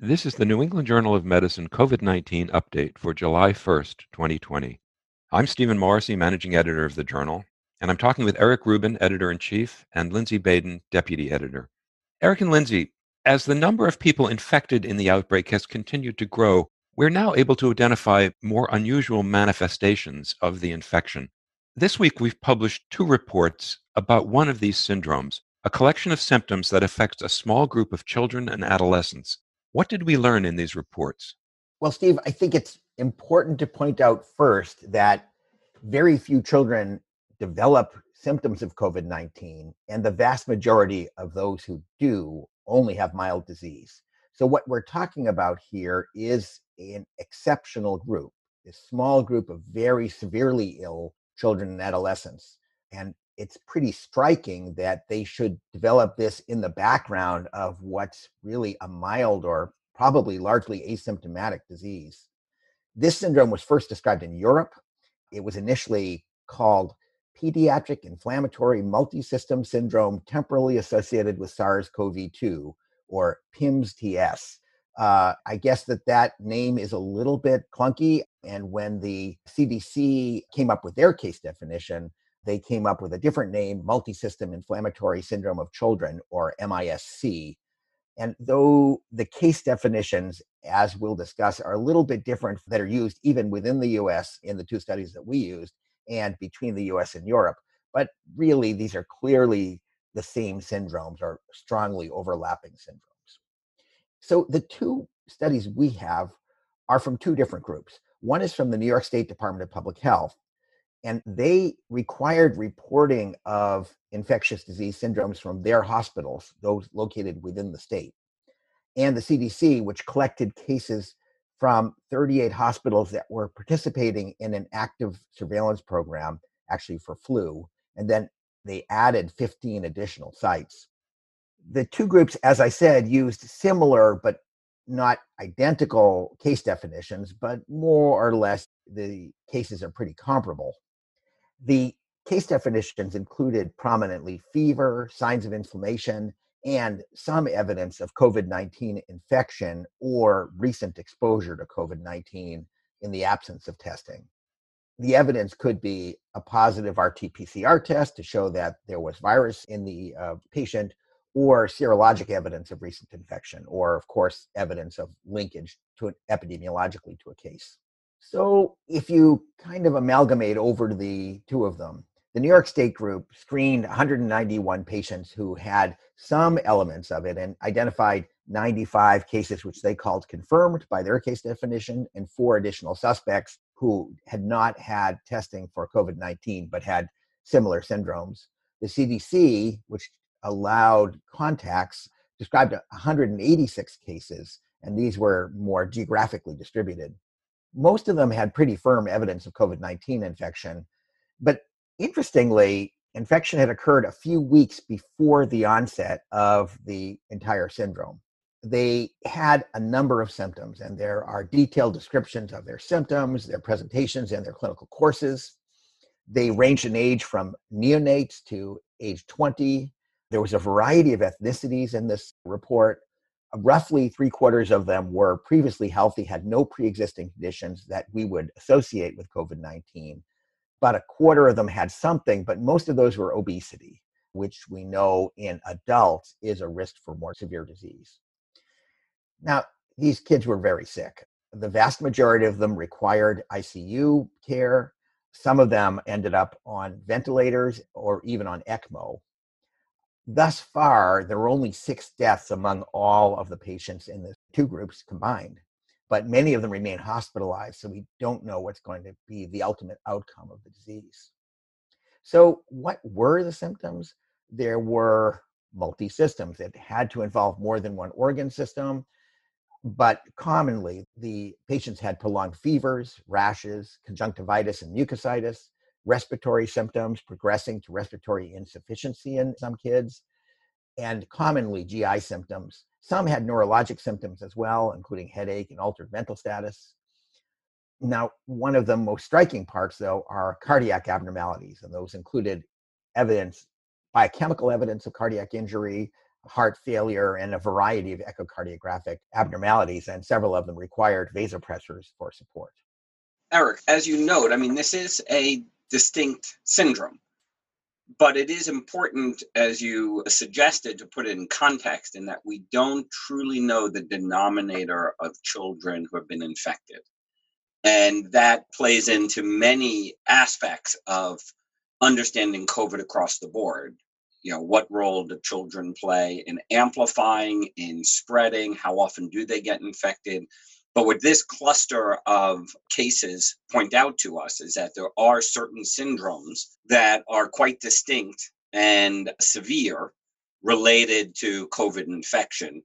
This is the New England Journal of Medicine COVID 19 update for July 1st, 2020. I'm Stephen Morrissey, managing editor of the journal, and I'm talking with Eric Rubin, editor in chief, and Lindsay Baden, deputy editor. Eric and Lindsay, as the number of people infected in the outbreak has continued to grow, we're now able to identify more unusual manifestations of the infection. This week, we've published two reports about one of these syndromes, a collection of symptoms that affects a small group of children and adolescents. What did we learn in these reports? Well, Steve, I think it's important to point out first that very few children develop symptoms of COVID 19, and the vast majority of those who do only have mild disease. So, what we're talking about here is an exceptional group, a small group of very severely ill children and adolescents. And it's pretty striking that they should develop this in the background of what's really a mild or probably largely asymptomatic disease. This syndrome was first described in Europe. It was initially called pediatric inflammatory multisystem syndrome temporally associated with SARS-CoV-2 or PIMS-TS. Uh, I guess that that name is a little bit clunky. And when the CDC came up with their case definition, they came up with a different name, multisystem inflammatory syndrome of children, or MISC. And though the case definitions, as we'll discuss, are a little bit different that are used even within the US in the two studies that we used and between the US and Europe, but really these are clearly the same syndromes or strongly overlapping syndromes. So the two studies we have are from two different groups. One is from the New York State Department of Public Health, and they required reporting of infectious disease syndromes from their hospitals, those located within the state, and the CDC, which collected cases from 38 hospitals that were participating in an active surveillance program, actually for flu, and then they added 15 additional sites. The two groups, as I said, used similar but not identical case definitions, but more or less the cases are pretty comparable. The case definitions included prominently fever, signs of inflammation, and some evidence of COVID 19 infection or recent exposure to COVID 19 in the absence of testing. The evidence could be a positive RT PCR test to show that there was virus in the uh, patient, or serologic evidence of recent infection, or, of course, evidence of linkage to an, epidemiologically to a case. So if you kind of amalgamate over the two of them, the New York State group screened 191 patients who had some elements of it and identified 95 cases, which they called confirmed by their case definition, and four additional suspects who had not had testing for COVID 19 but had similar syndromes. The CDC, which allowed contacts, described 186 cases, and these were more geographically distributed most of them had pretty firm evidence of COVID 19 infection. But interestingly, infection had occurred a few weeks before the onset of the entire syndrome. They had a number of symptoms, and there are detailed descriptions of their symptoms, their presentations, and their clinical courses. They ranged in age from neonates to age 20. There was a variety of ethnicities in this report roughly three quarters of them were previously healthy, had no pre existing conditions that we would associate with COVID 19. About a quarter of them had something, but most of those were obesity, which we know in adults is a risk for more severe disease. Now, these kids were very sick. The vast majority of them required ICU care. Some of them ended up on ventilators or even on ECMO thus far, there were only six deaths among all of the patients in the two groups combined, but many of them remain hospitalized, so we don't know what's going to be the ultimate outcome of the disease. So, what were the symptoms? There were multi systems that had to involve more than one organ system, but commonly the patients had prolonged fevers, rashes, conjunctivitis, and mucositis respiratory symptoms progressing to respiratory insufficiency in some kids, and commonly GI symptoms. Some had neurologic symptoms as well, including headache and altered mental status. Now, one of the most striking parts, though, are cardiac abnormalities, and those included evidence, biochemical evidence of cardiac injury, heart failure and a variety of echocardiographic abnormalities, and several of them required vasopressors for support. Eric, as you note, I mean, this is a distinct syndrome, but it is important, as you suggested, to put it in context in that we don't truly know the denominator of children who have been infected. And that plays into many aspects of understanding COVID across the board. You know, what role do children play in amplifying, in spreading? How often do they get infected? But what this cluster of cases point out to us is that there are certain syndromes that are quite distinct and severe related to COVID infection,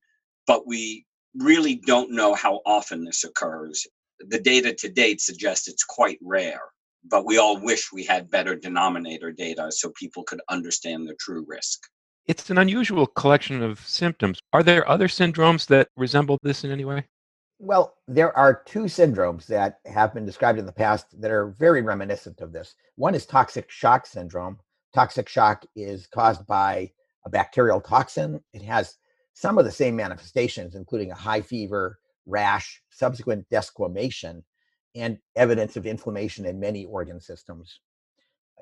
but we really don't know how often this occurs. The data to date suggests it's quite rare, but we all wish we had better denominator data so people could understand the true risk. It's an unusual collection of symptoms. Are there other syndromes that resemble this in any way? Well, there are two syndromes that have been described in the past that are very reminiscent of this. One is toxic shock syndrome. Toxic shock is caused by a bacterial toxin. It has some of the same manifestations, including a high fever, rash, subsequent desquamation, and evidence of inflammation in many organ systems.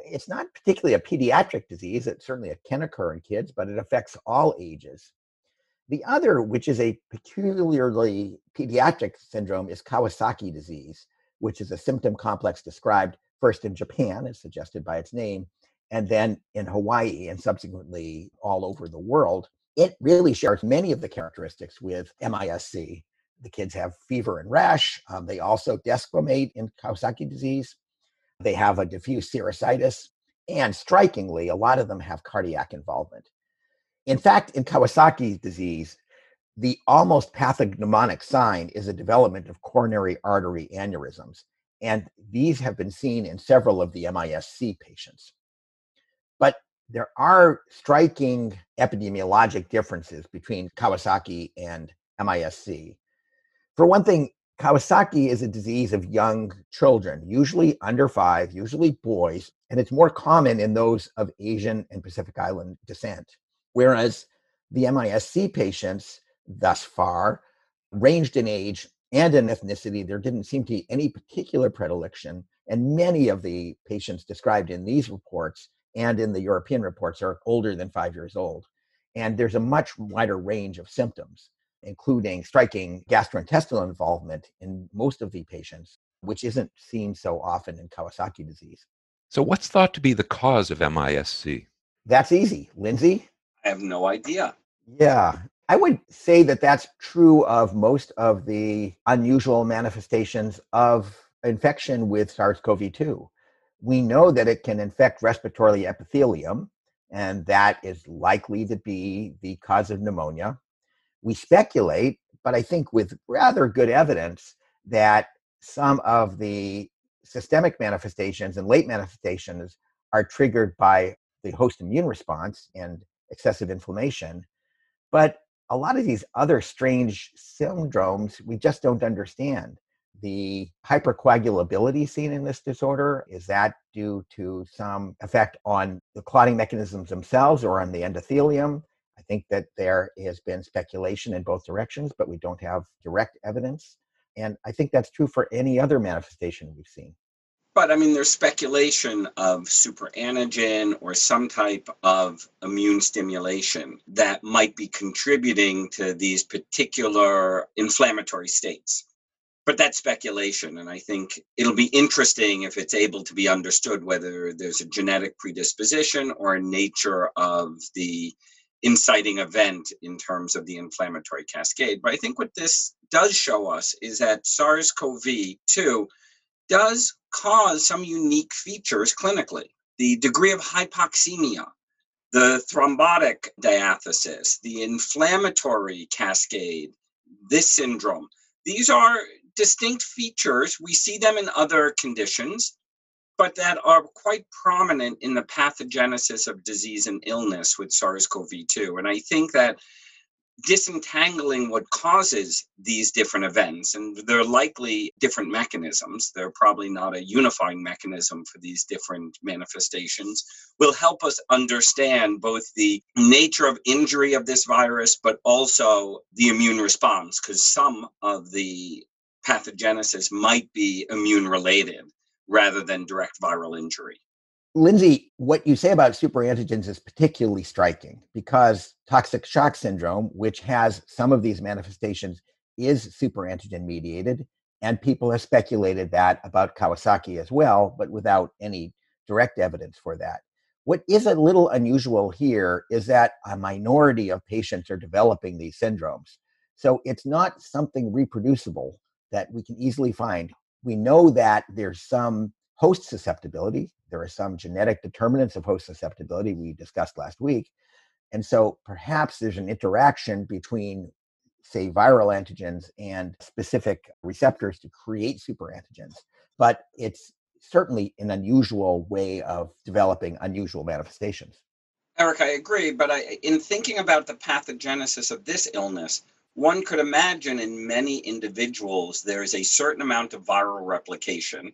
It's not particularly a pediatric disease. It certainly can occur in kids, but it affects all ages. The other, which is a peculiarly pediatric syndrome, is Kawasaki disease, which is a symptom complex described first in Japan, as suggested by its name, and then in Hawaii and subsequently all over the world. It really shares many of the characteristics with MISC. The kids have fever and rash. Um, they also desquamate in Kawasaki disease. They have a diffuse serositis. And strikingly, a lot of them have cardiac involvement. In fact, in Kawasaki disease, the almost pathognomonic sign is a development of coronary artery aneurysms. And these have been seen in several of the MISC patients. But there are striking epidemiologic differences between Kawasaki and MISC. For one thing, Kawasaki is a disease of young children, usually under five, usually boys, and it's more common in those of Asian and Pacific Island descent. Whereas the MISC patients thus far ranged in age and in ethnicity. There didn't seem to be any particular predilection. And many of the patients described in these reports and in the European reports are older than five years old. And there's a much wider range of symptoms, including striking gastrointestinal involvement in most of the patients, which isn't seen so often in Kawasaki disease. So, what's thought to be the cause of MISC? That's easy. Lindsay? I have no idea. Yeah. I would say that that's true of most of the unusual manifestations of infection with SARS CoV 2. We know that it can infect respiratory epithelium, and that is likely to be the cause of pneumonia. We speculate, but I think with rather good evidence, that some of the systemic manifestations and late manifestations are triggered by the host immune response and excessive inflammation. But a lot of these other strange syndromes we just don't understand. The hypercoagulability seen in this disorder is that due to some effect on the clotting mechanisms themselves or on the endothelium? I think that there has been speculation in both directions, but we don't have direct evidence. And I think that's true for any other manifestation we've seen. But I mean, there's speculation of superantigen or some type of immune stimulation that might be contributing to these particular inflammatory states. But that's speculation. And I think it'll be interesting if it's able to be understood whether there's a genetic predisposition or a nature of the inciting event in terms of the inflammatory cascade. But I think what this does show us is that SARS CoV 2 does cause some unique features clinically. The degree of hypoxemia, the thrombotic diathesis, the inflammatory cascade, this syndrome. These are distinct features. We see them in other conditions, but that are quite prominent in the pathogenesis of disease and illness with SARS CoV 2. And I think that disentangling what causes these different events. And they're likely different mechanisms. They're probably not a unifying mechanism for these different manifestations, will help us understand both the nature of injury of this virus, but also the immune response, because some of the pathogenesis might be immune related rather than direct viral injury. Lindsay, what you say about superantigens is particularly striking because toxic shock syndrome, which has some of these manifestations, is superantigen mediated. And people have speculated that about Kawasaki as well, but without any direct evidence for that. What is a little unusual here is that a minority of patients are developing these syndromes. So it's not something reproducible that we can easily find. We know that there's some host susceptibility. There are some genetic determinants of host susceptibility we discussed last week. And so perhaps there's an interaction between, say, viral antigens and specific receptors to create superantigens. But it's certainly an unusual way of developing unusual manifestations. Eric, I agree. But I, in thinking about the pathogenesis of this illness, one could imagine in many individuals there is a certain amount of viral replication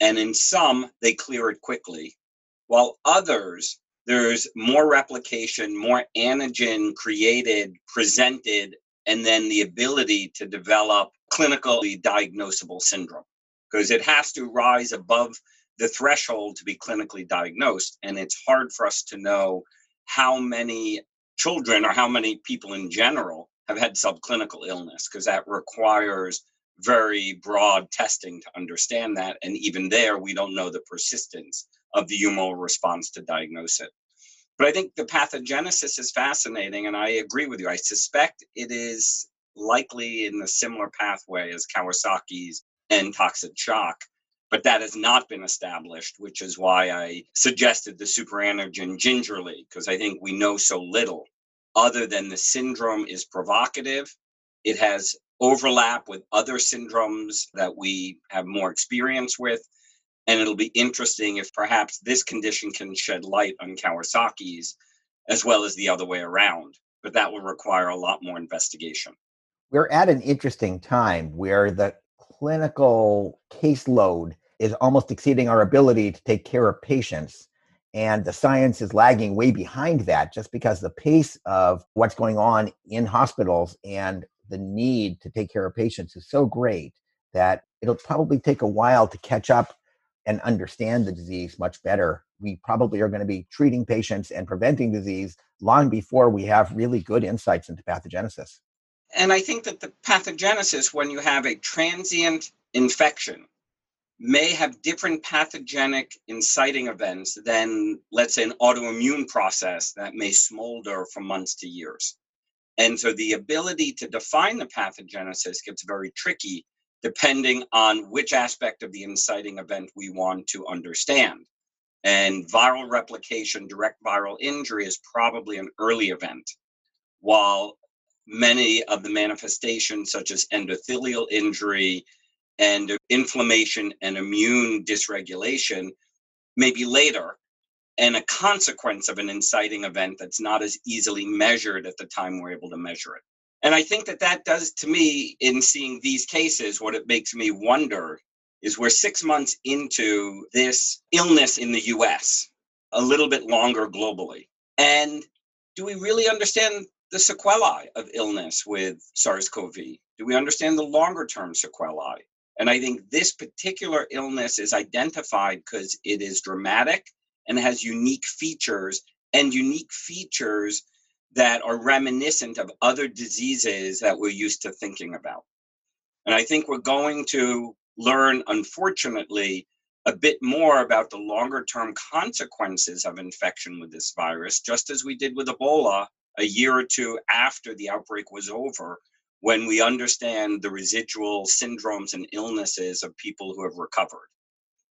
and in some they clear it quickly. While others there's more replication more antigen created presented and then the ability to develop clinically diagnosable syndrome. Because it has to rise above the threshold to be clinically diagnosed and it's hard for us to know how many children or how many people in general have had subclinical illness because that requires very broad testing to understand that. And even there, we don't know the persistence of the humoral response to diagnose it. But I think the pathogenesis is fascinating, and I agree with you. I suspect it is likely in a similar pathway as Kawasaki's and toxic shock, but that has not been established, which is why I suggested the superantigen gingerly, because I think we know so little other than the syndrome is provocative. It has overlap with other syndromes that we have more experience with. And it'll be interesting if perhaps this condition can shed light on Kawasaki's as well as the other way around. But that will require a lot more investigation. We're at an interesting time where the clinical caseload is almost exceeding our ability to take care of patients. And the science is lagging way behind that just because the pace of what's going on in hospitals and the need to take care of patients is so great that it'll probably take a while to catch up and understand the disease much better. We probably are going to be treating patients and preventing disease long before we have really good insights into pathogenesis. And I think that the pathogenesis, when you have a transient infection, may have different pathogenic inciting events than, let's say, an autoimmune process that may smolder for months to years. And so the ability to define the pathogenesis gets very tricky depending on which aspect of the inciting event we want to understand. And viral replication, direct viral injury is probably an early event, while many of the manifestations, such as endothelial injury and inflammation and immune dysregulation, may be later and a consequence of an inciting event that's not as easily measured at the time we're able to measure it. And I think that that does to me, in seeing these cases, what it makes me wonder is we're six months into this illness in the US, a little bit longer globally. And do we really understand the sequelae of illness with SARS CoV? Do we understand the longer term sequelae? And I think this particular illness is identified because it is dramatic and has unique features and unique features that are reminiscent of other diseases that we're used to thinking about. And I think we're going to learn, unfortunately, a bit more about the longer term consequences of infection with this virus, just as we did with Ebola a year or two after the outbreak was over, when we understand the residual syndromes and illnesses of people who have recovered.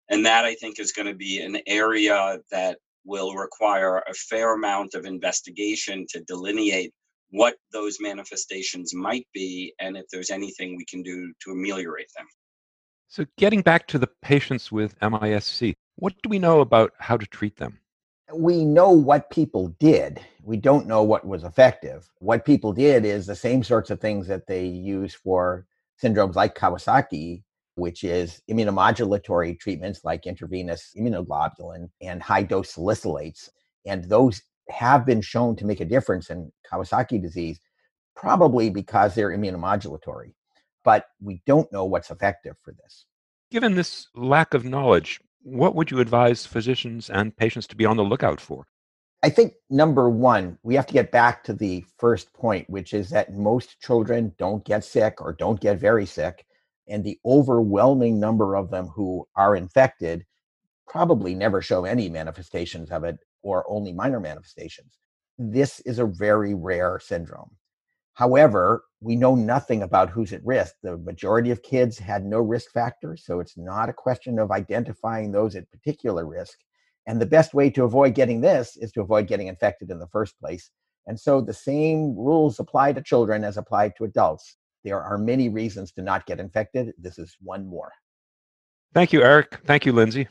And that I think is going to be an area that will require a fair amount of investigation to delineate what those manifestations might be and if there's anything we can do to ameliorate them. So, getting back to the patients with MISC, what do we know about how to treat them? We know what people did. We don't know what was effective. What people did is the same sorts of things that they use for syndromes like Kawasaki, which is immunomodulatory treatments like intravenous immunoglobulin and high dose salicylates. And those have been shown to make a difference in Kawasaki disease, probably because they're immunomodulatory. But we don't know what's effective for this. Given this lack of knowledge, what would you advise physicians and patients to be on the lookout for? I think number one, we have to get back to the first point, which is that most children don't get sick or don't get very sick. And the overwhelming number of them who are infected probably never show any manifestations of it or only minor manifestations. This is a very rare syndrome. However, we know nothing about who's at risk. The majority of kids had no risk factors, so it's not a question of identifying those at particular risk. And the best way to avoid getting this is to avoid getting infected in the first place. And so the same rules apply to children as apply to adults. There are many reasons to not get infected. This is one more. Thank you, Eric. Thank you, Lindsay.